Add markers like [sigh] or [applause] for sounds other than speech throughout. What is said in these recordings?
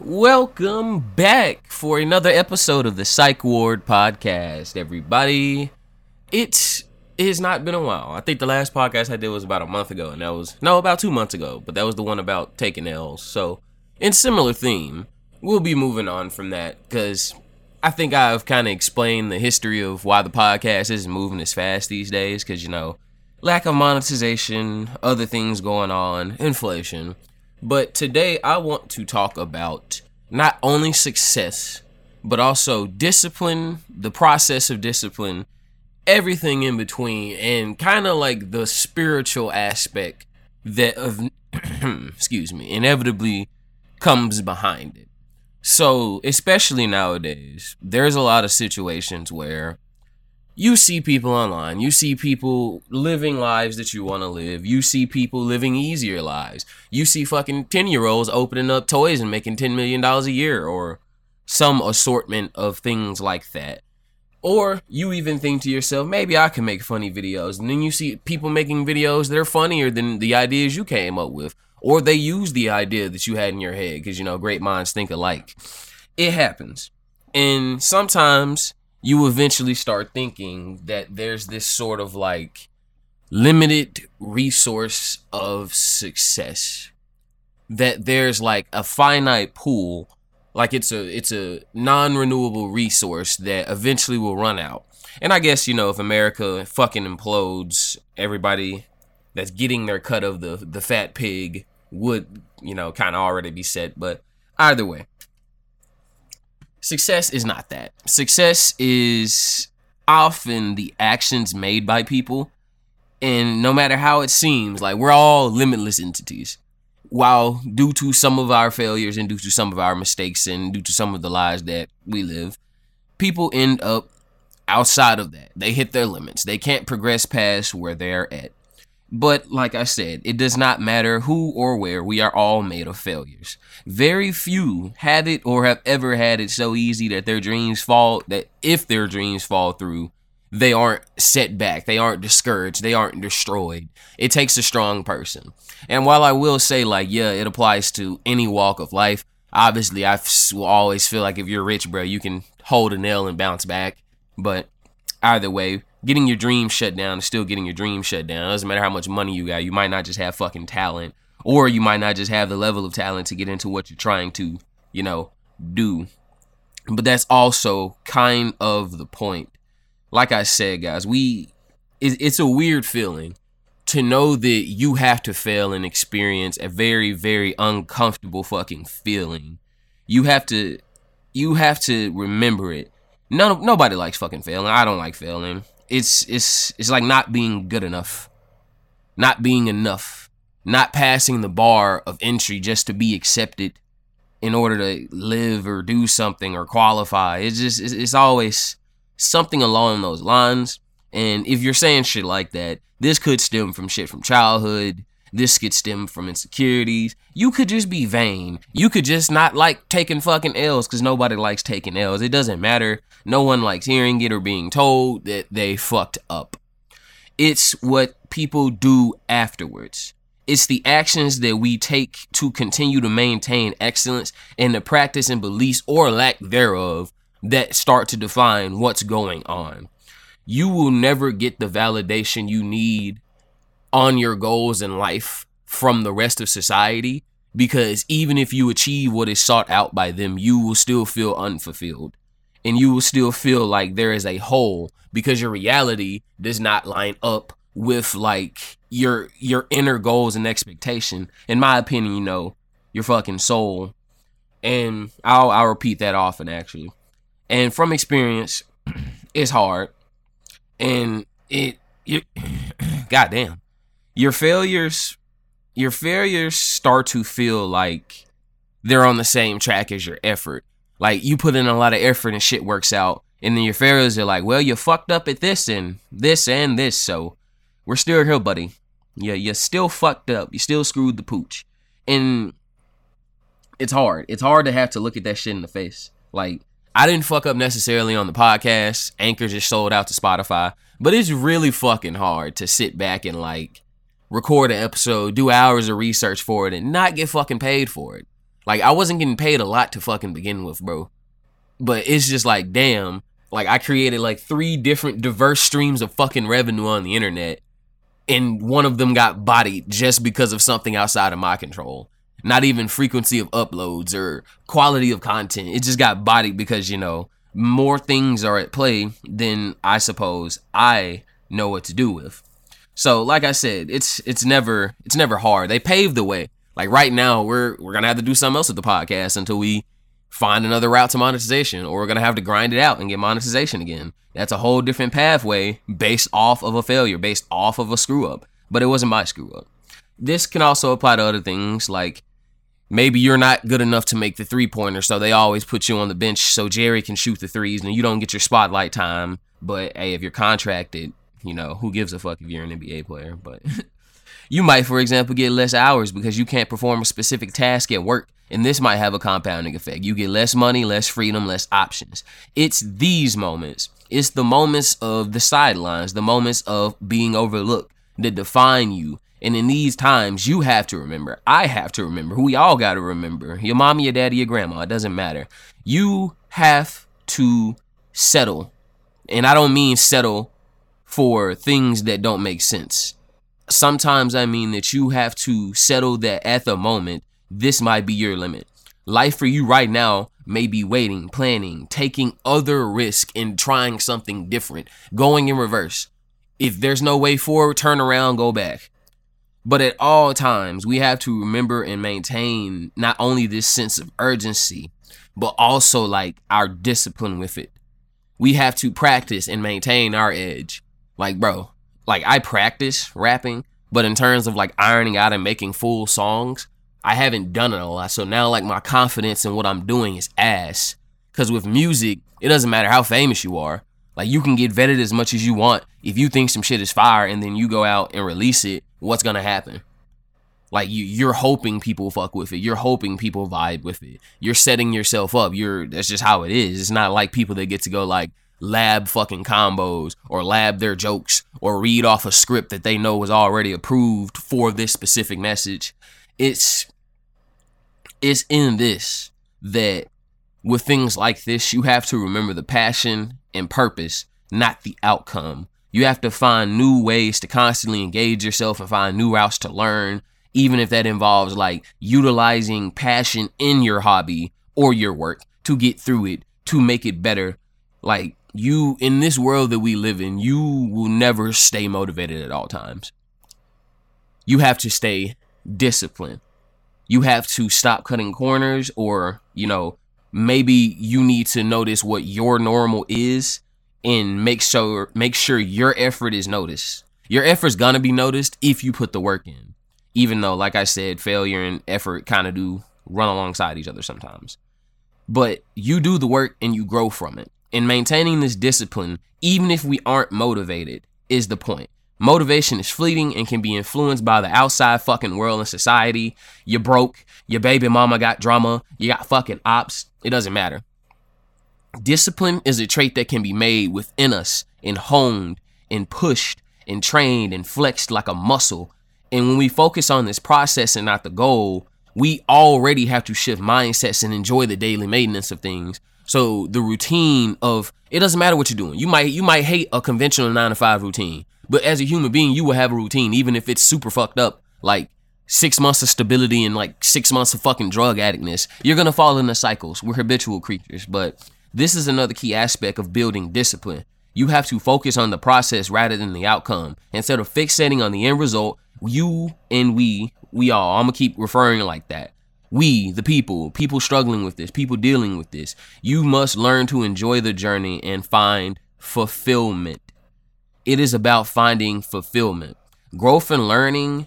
Welcome back for another episode of the Psycheward podcast, everybody. It has not been a while. I think the last podcast I did was about a month ago, and that was no, about two months ago, but that was the one about taking L's. So, in similar theme, we'll be moving on from that because I think I've kind of explained the history of why the podcast isn't moving as fast these days because, you know, lack of monetization, other things going on, inflation. But today I want to talk about not only success, but also discipline, the process of discipline, everything in between, and kind of like the spiritual aspect that of [clears throat] excuse me, inevitably comes behind it. So, especially nowadays, there's a lot of situations where you see people online, you see people living lives that you want to live, you see people living easier lives, you see fucking 10 year olds opening up toys and making $10 million a year, or some assortment of things like that. Or you even think to yourself, maybe I can make funny videos. And then you see people making videos that are funnier than the ideas you came up with. Or they use the idea that you had in your head because, you know, great minds think alike. It happens. And sometimes you eventually start thinking that there's this sort of like limited resource of success. That there's like a finite pool like it's a it's a non-renewable resource that eventually will run out. And i guess you know if america fucking implodes everybody that's getting their cut of the the fat pig would you know kind of already be set but either way Success is not that. Success is often the actions made by people. And no matter how it seems, like we're all limitless entities. While due to some of our failures and due to some of our mistakes and due to some of the lives that we live, people end up outside of that. They hit their limits. They can't progress past where they're at. But like I said, it does not matter who or where, we are all made of failures. Very few have it or have ever had it so easy that their dreams fall, that if their dreams fall through, they aren't set back, they aren't discouraged, they aren't destroyed. It takes a strong person. And while I will say, like, yeah, it applies to any walk of life, obviously, I will always feel like if you're rich, bro, you can hold a nail and bounce back. But either way, getting your dream shut down is still getting your dream shut down. It doesn't matter how much money you got. You might not just have fucking talent, or you might not just have the level of talent to get into what you're trying to, you know, do. But that's also kind of the point. Like I said, guys, we it's a weird feeling to know that you have to fail and experience a very very uncomfortable fucking feeling. You have to you have to remember it. None nobody likes fucking failing. I don't like failing it's it's it's like not being good enough, not being enough, not passing the bar of entry just to be accepted in order to live or do something or qualify. It's just it's, it's always something along those lines. And if you're saying shit like that, this could stem from shit from childhood. This could stem from insecurities. You could just be vain. You could just not like taking fucking L's because nobody likes taking L's. It doesn't matter. No one likes hearing it or being told that they fucked up. It's what people do afterwards. It's the actions that we take to continue to maintain excellence in the practice and beliefs or lack thereof that start to define what's going on. You will never get the validation you need on your goals in life from the rest of society because even if you achieve what is sought out by them, you will still feel unfulfilled and you will still feel like there is a hole because your reality does not line up with like your your inner goals and expectation. In my opinion, you know, your fucking soul. And I'll I'll repeat that often actually. And from experience, [clears throat] it's hard. And it, it [clears throat] goddamn your failures your failures start to feel like they're on the same track as your effort. Like you put in a lot of effort and shit works out. And then your failures are like, well, you fucked up at this and this and this. So we're still here, buddy. Yeah, you're still fucked up. You still screwed the pooch. And it's hard. It's hard to have to look at that shit in the face. Like, I didn't fuck up necessarily on the podcast. Anchor just sold out to Spotify. But it's really fucking hard to sit back and like record an episode, do hours of research for it, and not get fucking paid for it. Like I wasn't getting paid a lot to fucking begin with, bro. But it's just like, damn, like I created like three different diverse streams of fucking revenue on the internet and one of them got bodied just because of something outside of my control. Not even frequency of uploads or quality of content. It just got bodied because, you know, more things are at play than I suppose I know what to do with. So, like I said, it's it's never it's never hard. They paved the way. Like right now, we're we're gonna have to do something else with the podcast until we find another route to monetization, or we're gonna have to grind it out and get monetization again. That's a whole different pathway based off of a failure, based off of a screw up. But it wasn't my screw up. This can also apply to other things like maybe you're not good enough to make the three pointer, so they always put you on the bench so Jerry can shoot the threes and you don't get your spotlight time. But hey, if you're contracted, you know, who gives a fuck if you're an NBA player? But [laughs] you might, for example, get less hours because you can't perform a specific task at work. And this might have a compounding effect. You get less money, less freedom, less options. It's these moments. It's the moments of the sidelines, the moments of being overlooked that define you. And in these times, you have to remember. I have to remember. We all got to remember. Your mommy, your daddy, your grandma. It doesn't matter. You have to settle. And I don't mean settle for things that don't make sense. Sometimes I mean that you have to settle that at the moment, this might be your limit. Life for you right now may be waiting, planning, taking other risk and trying something different, going in reverse. If there's no way forward, turn around, go back. But at all times, we have to remember and maintain not only this sense of urgency, but also like our discipline with it. We have to practice and maintain our edge. Like, bro, like I practice rapping, but in terms of like ironing out and making full songs, I haven't done it a lot. So now like my confidence in what I'm doing is ass. Cause with music, it doesn't matter how famous you are. Like you can get vetted as much as you want. If you think some shit is fire and then you go out and release it, what's gonna happen? Like you, you're hoping people fuck with it. You're hoping people vibe with it. You're setting yourself up. You're that's just how it is. It's not like people that get to go like, lab fucking combos or lab their jokes or read off a script that they know was already approved for this specific message. It's it's in this that with things like this, you have to remember the passion and purpose, not the outcome. You have to find new ways to constantly engage yourself and find new routes to learn, even if that involves like utilizing passion in your hobby or your work to get through it, to make it better. Like you in this world that we live in, you will never stay motivated at all times. You have to stay disciplined. You have to stop cutting corners or, you know, maybe you need to notice what your normal is and make sure make sure your effort is noticed. Your effort's gonna be noticed if you put the work in. Even though, like I said, failure and effort kind of do run alongside each other sometimes. But you do the work and you grow from it. And maintaining this discipline, even if we aren't motivated, is the point. Motivation is fleeting and can be influenced by the outside fucking world and society. You broke, your baby mama got drama, you got fucking ops. It doesn't matter. Discipline is a trait that can be made within us and honed and pushed and trained and flexed like a muscle. And when we focus on this process and not the goal, we already have to shift mindsets and enjoy the daily maintenance of things so the routine of it doesn't matter what you're doing. You might you might hate a conventional nine to five routine, but as a human being, you will have a routine, even if it's super fucked up. Like six months of stability and like six months of fucking drug addictness. You're gonna fall into cycles. We're habitual creatures, but this is another key aspect of building discipline. You have to focus on the process rather than the outcome. Instead of fixating on the end result, you and we, we all, I'm gonna keep referring like that we, the people, people struggling with this, people dealing with this, you must learn to enjoy the journey and find fulfillment. It is about finding fulfillment. Growth and learning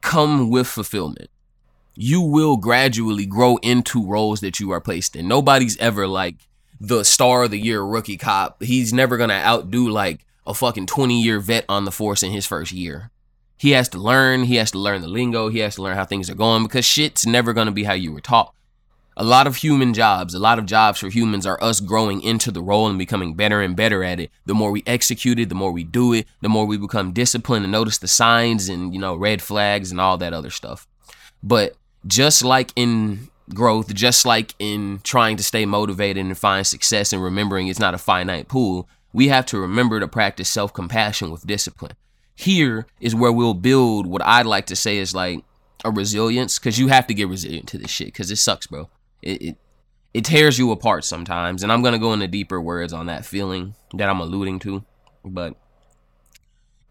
come with fulfillment. You will gradually grow into roles that you are placed in. Nobody's ever like the star of the year rookie cop. He's never going to outdo like a fucking 20 year vet on the force in his first year. He has to learn. He has to learn the lingo. He has to learn how things are going because shit's never going to be how you were taught. A lot of human jobs, a lot of jobs for humans are us growing into the role and becoming better and better at it. The more we execute it, the more we do it, the more we become disciplined and notice the signs and, you know, red flags and all that other stuff. But just like in growth, just like in trying to stay motivated and find success and remembering it's not a finite pool, we have to remember to practice self compassion with discipline. Here is where we'll build what I'd like to say is like a resilience because you have to get resilient to this shit because it sucks, bro. It, it it tears you apart sometimes, and I'm gonna go into deeper words on that feeling that I'm alluding to, but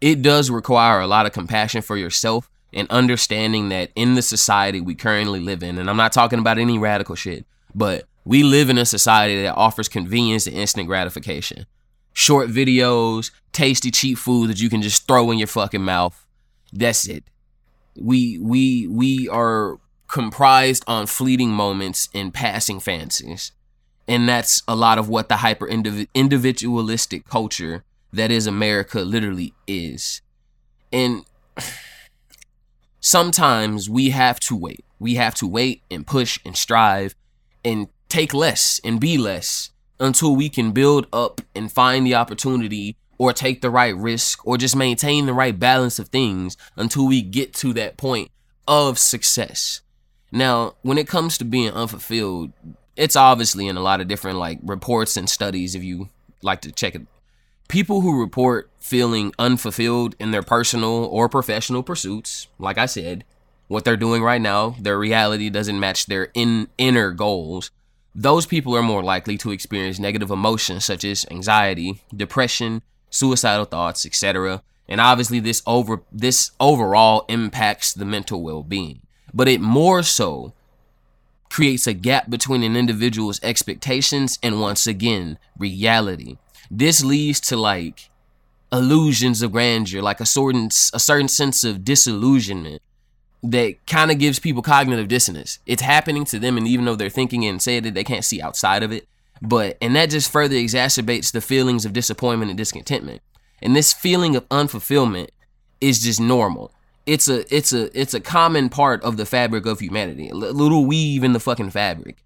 it does require a lot of compassion for yourself and understanding that in the society we currently live in, and I'm not talking about any radical shit, but we live in a society that offers convenience and instant gratification. Short videos, tasty, cheap food that you can just throw in your fucking mouth. That's it. We we we are comprised on fleeting moments and passing fancies. And that's a lot of what the hyper individualistic culture that is America literally is. And sometimes we have to wait. We have to wait and push and strive and take less and be less until we can build up and find the opportunity or take the right risk or just maintain the right balance of things until we get to that point of success. Now, when it comes to being unfulfilled, it's obviously in a lot of different like reports and studies if you like to check it people who report feeling unfulfilled in their personal or professional pursuits, like I said, what they're doing right now, their reality doesn't match their in, inner goals. Those people are more likely to experience negative emotions such as anxiety, depression, suicidal thoughts, etc. And obviously this over this overall impacts the mental well-being. But it more so creates a gap between an individual's expectations and once again reality this leads to like illusions of grandeur, like a certain a certain sense of disillusionment that kind of gives people cognitive dissonance. It's happening to them, and even though they're thinking and saying that they can't see outside of it. But and that just further exacerbates the feelings of disappointment and discontentment. And this feeling of unfulfillment is just normal. It's a it's a it's a common part of the fabric of humanity. A little weave in the fucking fabric.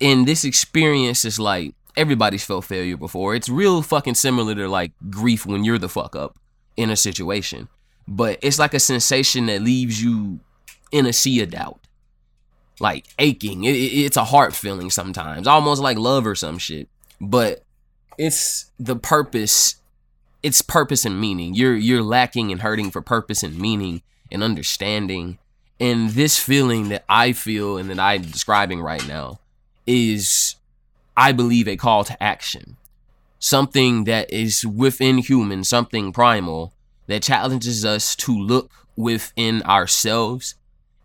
And this experience is like everybody's felt failure before. It's real fucking similar to like grief when you're the fuck up in a situation. But it's like a sensation that leaves you in a sea of doubt. Like aching. It, it, it's a heart feeling sometimes, almost like love or some shit. But it's the purpose. It's purpose and meaning. You're you're lacking and hurting for purpose and meaning and understanding. And this feeling that I feel and that I'm describing right now is I believe, a call to action. Something that is within human, something primal that challenges us to look within ourselves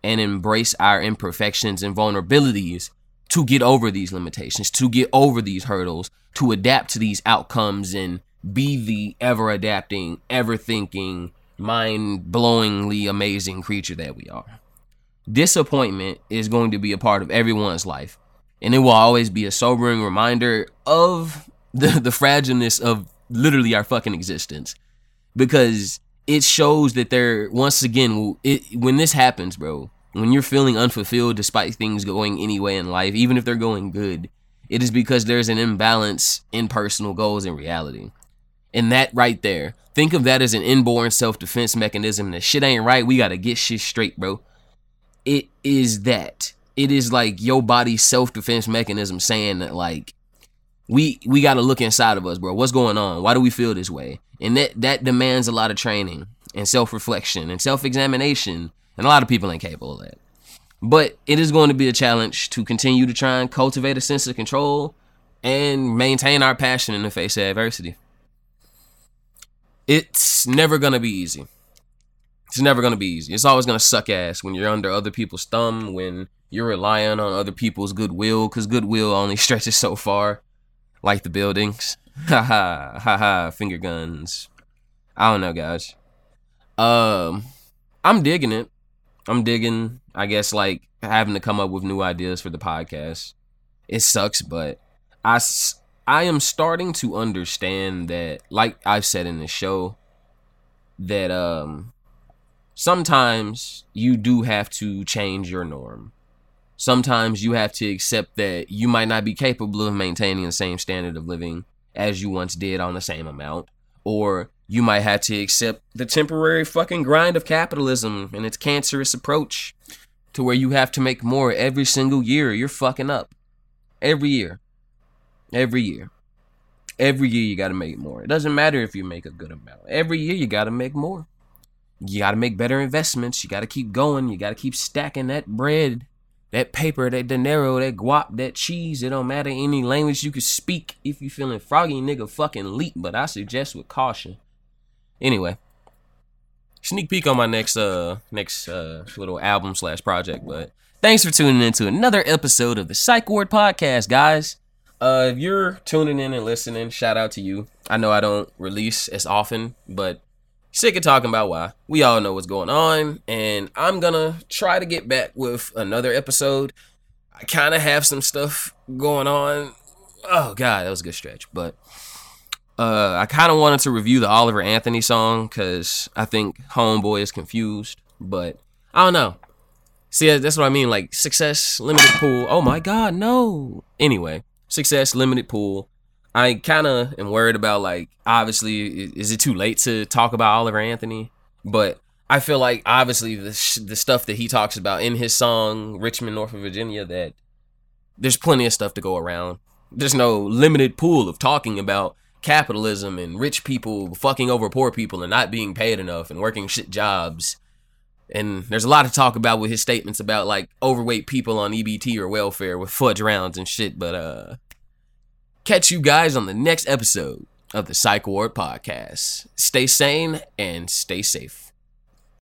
and embrace our imperfections and vulnerabilities to get over these limitations, to get over these hurdles, to adapt to these outcomes and be the ever adapting, ever thinking, mind blowingly amazing creature that we are. Disappointment is going to be a part of everyone's life and it will always be a sobering reminder of the, the fragileness of literally our fucking existence because it shows that there once again it, when this happens bro when you're feeling unfulfilled despite things going anyway in life even if they're going good it is because there's an imbalance in personal goals and reality. And that right there think of that as an inborn self-defense mechanism that shit ain't right we gotta get shit straight bro. It is that. It is like your body's self-defense mechanism saying that like we we got to look inside of us bro. What's going on? Why do we feel this way? And that that demands a lot of training and self-reflection and self-examination. And a lot of people ain't capable of that. But it is going to be a challenge to continue to try and cultivate a sense of control and maintain our passion in the face of adversity. It's never going to be easy. It's never going to be easy. It's always going to suck ass when you're under other people's thumb when you're relying on other people's goodwill because goodwill only [laughs] stretches so far, like the buildings. [laughs] Ha ha ha ha. Finger guns. I don't know, guys. Um, I'm digging it. I'm digging. I guess like having to come up with new ideas for the podcast. It sucks, but I I am starting to understand that, like I've said in the show, that um sometimes you do have to change your norm sometimes you have to accept that you might not be capable of maintaining the same standard of living as you once did on the same amount. Or you might have to accept the temporary fucking grind of capitalism and its cancerous approach to where you have to make more every single year, you're fucking up. Every year. Every year. Every year you got to make more. It doesn't matter if you make a good amount. Every year you got to make more. You got to make better investments. You got to keep going. You got to keep stacking that bread, that paper, that dinero, that guap, that cheese. It don't matter any language you can speak. If you feeling froggy, nigga, fucking leap. But I suggest with caution. Anyway, sneak peek on my next uh next uh little album slash project. But thanks for tuning in to another episode of the Psycheward Podcast, guys. Uh, if you're tuning in and listening, shout out to you. I know I don't release as often, but sick of talking about why. We all know what's going on, and I'm gonna try to get back with another episode. I kind of have some stuff going on. Oh god, that was a good stretch, but uh, I kind of wanted to review the Oliver Anthony song because I think Homeboy is confused, but I don't know. See, that's what I mean. Like success, limited pool. Oh my God, no. Anyway, success, limited pool. I kind of am worried about like obviously is it too late to talk about Oliver Anthony? But I feel like obviously the sh- the stuff that he talks about in his song Richmond, North of Virginia, that there's plenty of stuff to go around. There's no limited pool of talking about capitalism and rich people fucking over poor people and not being paid enough and working shit jobs. And there's a lot to talk about with his statements about like overweight people on EBT or welfare with fudge rounds and shit. But uh catch you guys on the next episode of the Psycheward Podcast. Stay sane and stay safe.